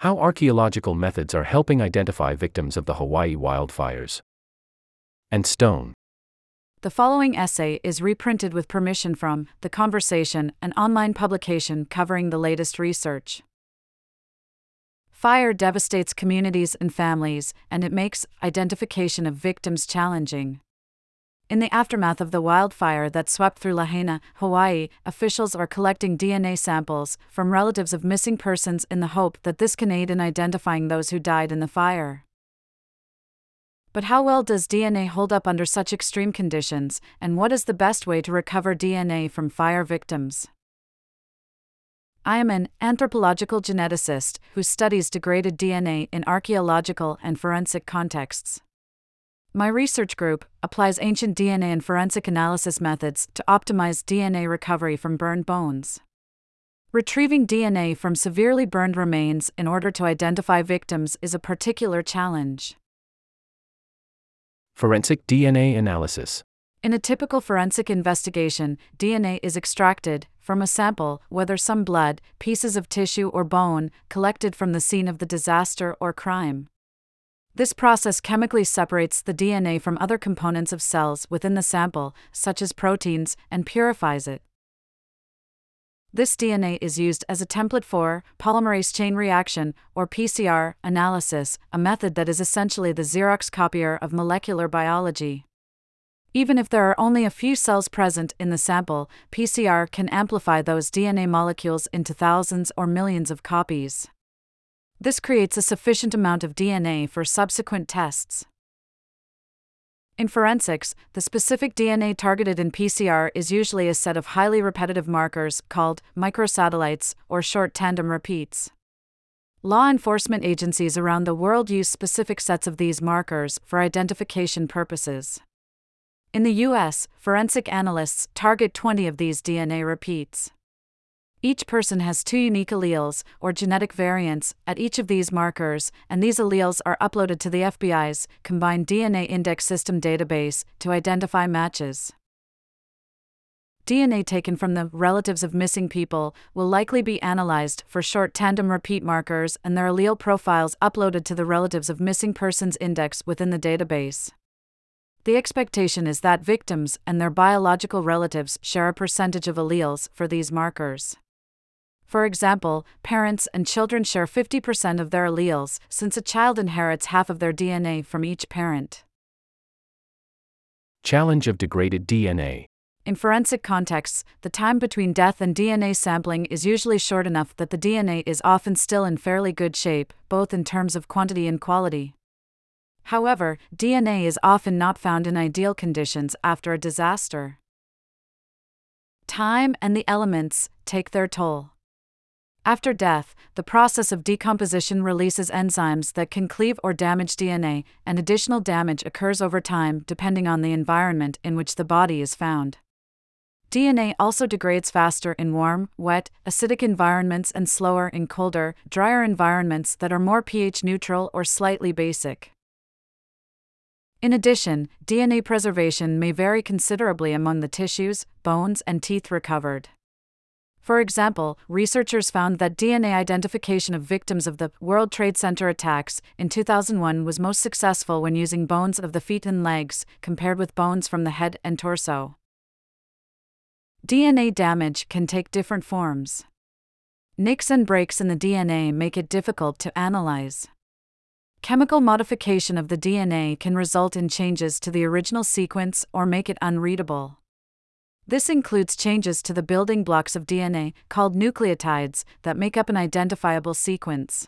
How archaeological methods are helping identify victims of the Hawaii wildfires. Anne Stone. The following essay is reprinted with permission from The Conversation, an online publication covering the latest research. Fire devastates communities and families, and it makes identification of victims challenging. In the aftermath of the wildfire that swept through Lahaina, Hawaii, officials are collecting DNA samples from relatives of missing persons in the hope that this can aid in identifying those who died in the fire. But how well does DNA hold up under such extreme conditions, and what is the best way to recover DNA from fire victims? I am an anthropological geneticist who studies degraded DNA in archaeological and forensic contexts. My research group applies ancient DNA and forensic analysis methods to optimize DNA recovery from burned bones. Retrieving DNA from severely burned remains in order to identify victims is a particular challenge. Forensic DNA analysis. In a typical forensic investigation, DNA is extracted from a sample, whether some blood, pieces of tissue, or bone, collected from the scene of the disaster or crime. This process chemically separates the DNA from other components of cells within the sample, such as proteins, and purifies it. This DNA is used as a template for polymerase chain reaction, or PCR, analysis, a method that is essentially the Xerox copier of molecular biology. Even if there are only a few cells present in the sample, PCR can amplify those DNA molecules into thousands or millions of copies. This creates a sufficient amount of DNA for subsequent tests. In forensics, the specific DNA targeted in PCR is usually a set of highly repetitive markers called microsatellites or short tandem repeats. Law enforcement agencies around the world use specific sets of these markers for identification purposes. In the US, forensic analysts target 20 of these DNA repeats. Each person has two unique alleles, or genetic variants, at each of these markers, and these alleles are uploaded to the FBI's Combined DNA Index System database to identify matches. DNA taken from the relatives of missing people will likely be analyzed for short tandem repeat markers and their allele profiles uploaded to the relatives of missing persons index within the database. The expectation is that victims and their biological relatives share a percentage of alleles for these markers. For example, parents and children share 50% of their alleles, since a child inherits half of their DNA from each parent. Challenge of degraded DNA. In forensic contexts, the time between death and DNA sampling is usually short enough that the DNA is often still in fairly good shape, both in terms of quantity and quality. However, DNA is often not found in ideal conditions after a disaster. Time and the elements take their toll. After death, the process of decomposition releases enzymes that can cleave or damage DNA, and additional damage occurs over time depending on the environment in which the body is found. DNA also degrades faster in warm, wet, acidic environments and slower in colder, drier environments that are more pH neutral or slightly basic. In addition, DNA preservation may vary considerably among the tissues, bones, and teeth recovered. For example, researchers found that DNA identification of victims of the World Trade Center attacks in 2001 was most successful when using bones of the feet and legs, compared with bones from the head and torso. DNA damage can take different forms. Nicks and breaks in the DNA make it difficult to analyze. Chemical modification of the DNA can result in changes to the original sequence or make it unreadable. This includes changes to the building blocks of DNA, called nucleotides, that make up an identifiable sequence.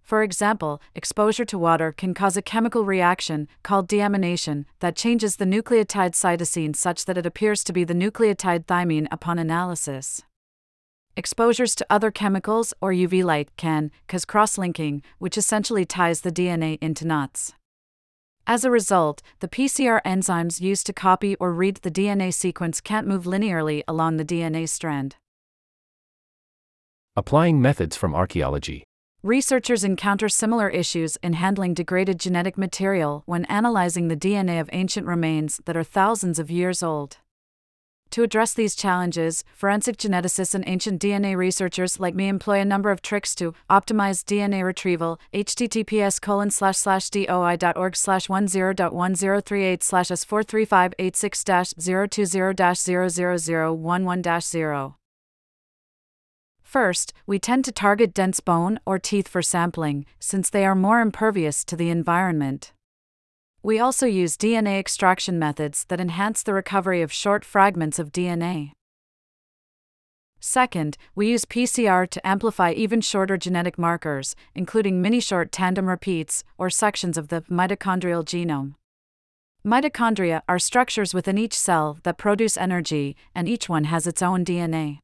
For example, exposure to water can cause a chemical reaction, called deamination, that changes the nucleotide cytosine such that it appears to be the nucleotide thymine upon analysis. Exposures to other chemicals or UV light can cause cross linking, which essentially ties the DNA into knots. As a result, the PCR enzymes used to copy or read the DNA sequence can't move linearly along the DNA strand. Applying methods from archaeology. Researchers encounter similar issues in handling degraded genetic material when analyzing the DNA of ancient remains that are thousands of years old. To address these challenges, forensic geneticists and ancient DNA researchers like me employ a number of tricks to optimize DNA retrieval. https colon slash slash doi.org slash 10.1038 slash s43586 020 00011 0. First, we tend to target dense bone or teeth for sampling, since they are more impervious to the environment. We also use DNA extraction methods that enhance the recovery of short fragments of DNA. Second, we use PCR to amplify even shorter genetic markers, including mini short tandem repeats or sections of the mitochondrial genome. Mitochondria are structures within each cell that produce energy, and each one has its own DNA.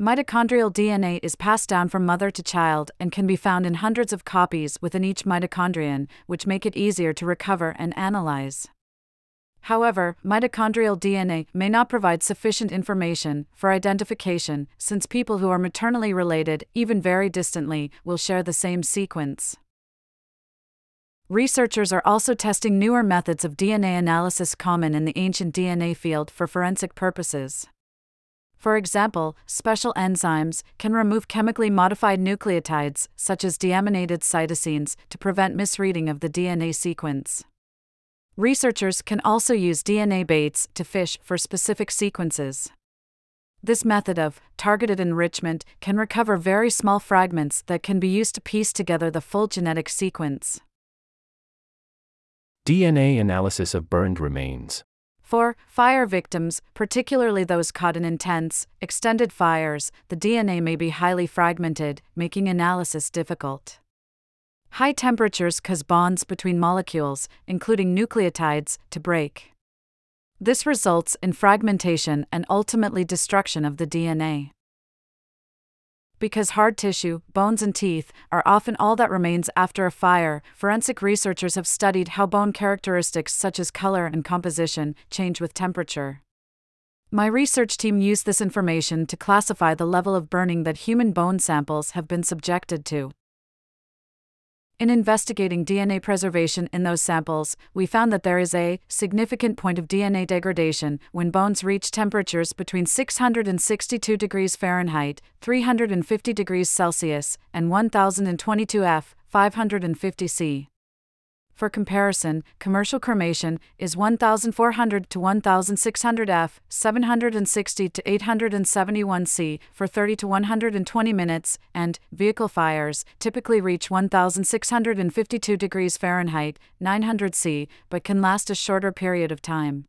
Mitochondrial DNA is passed down from mother to child and can be found in hundreds of copies within each mitochondrion, which make it easier to recover and analyze. However, mitochondrial DNA may not provide sufficient information for identification, since people who are maternally related, even very distantly, will share the same sequence. Researchers are also testing newer methods of DNA analysis common in the ancient DNA field for forensic purposes. For example, special enzymes can remove chemically modified nucleotides, such as deaminated cytosines, to prevent misreading of the DNA sequence. Researchers can also use DNA baits to fish for specific sequences. This method of targeted enrichment can recover very small fragments that can be used to piece together the full genetic sequence. DNA analysis of burned remains. For fire victims, particularly those caught in intense, extended fires, the DNA may be highly fragmented, making analysis difficult. High temperatures cause bonds between molecules, including nucleotides, to break. This results in fragmentation and ultimately destruction of the DNA. Because hard tissue, bones, and teeth are often all that remains after a fire, forensic researchers have studied how bone characteristics such as color and composition change with temperature. My research team used this information to classify the level of burning that human bone samples have been subjected to. In investigating DNA preservation in those samples, we found that there is a significant point of DNA degradation when bones reach temperatures between 662 degrees Fahrenheit, 350 degrees Celsius, and 1022 F, 550 C. For comparison, commercial cremation is 1400 to 1600 F, 760 to 871 C for 30 to 120 minutes, and vehicle fires typically reach 1652 degrees Fahrenheit, 900 C, but can last a shorter period of time.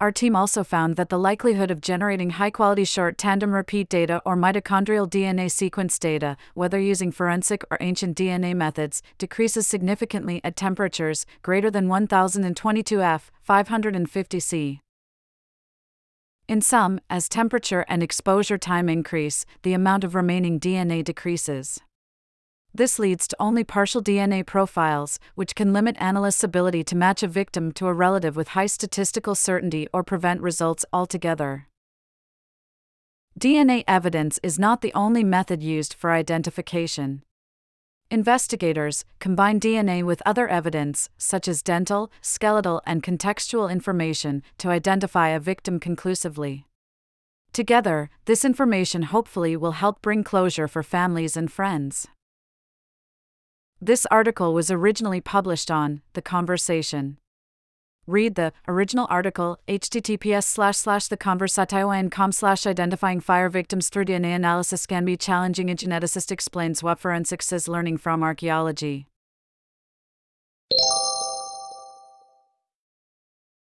Our team also found that the likelihood of generating high quality short tandem repeat data or mitochondrial DNA sequence data, whether using forensic or ancient DNA methods, decreases significantly at temperatures greater than 1022 F, 550 C. In some, as temperature and exposure time increase, the amount of remaining DNA decreases. This leads to only partial DNA profiles, which can limit analysts' ability to match a victim to a relative with high statistical certainty or prevent results altogether. DNA evidence is not the only method used for identification. Investigators combine DNA with other evidence, such as dental, skeletal, and contextual information, to identify a victim conclusively. Together, this information hopefully will help bring closure for families and friends. This article was originally published on The Conversation. Read the original article https slash slash theconversation.com slash identifying fire victims through DNA analysis can be challenging. A geneticist explains what forensics is learning from archaeology.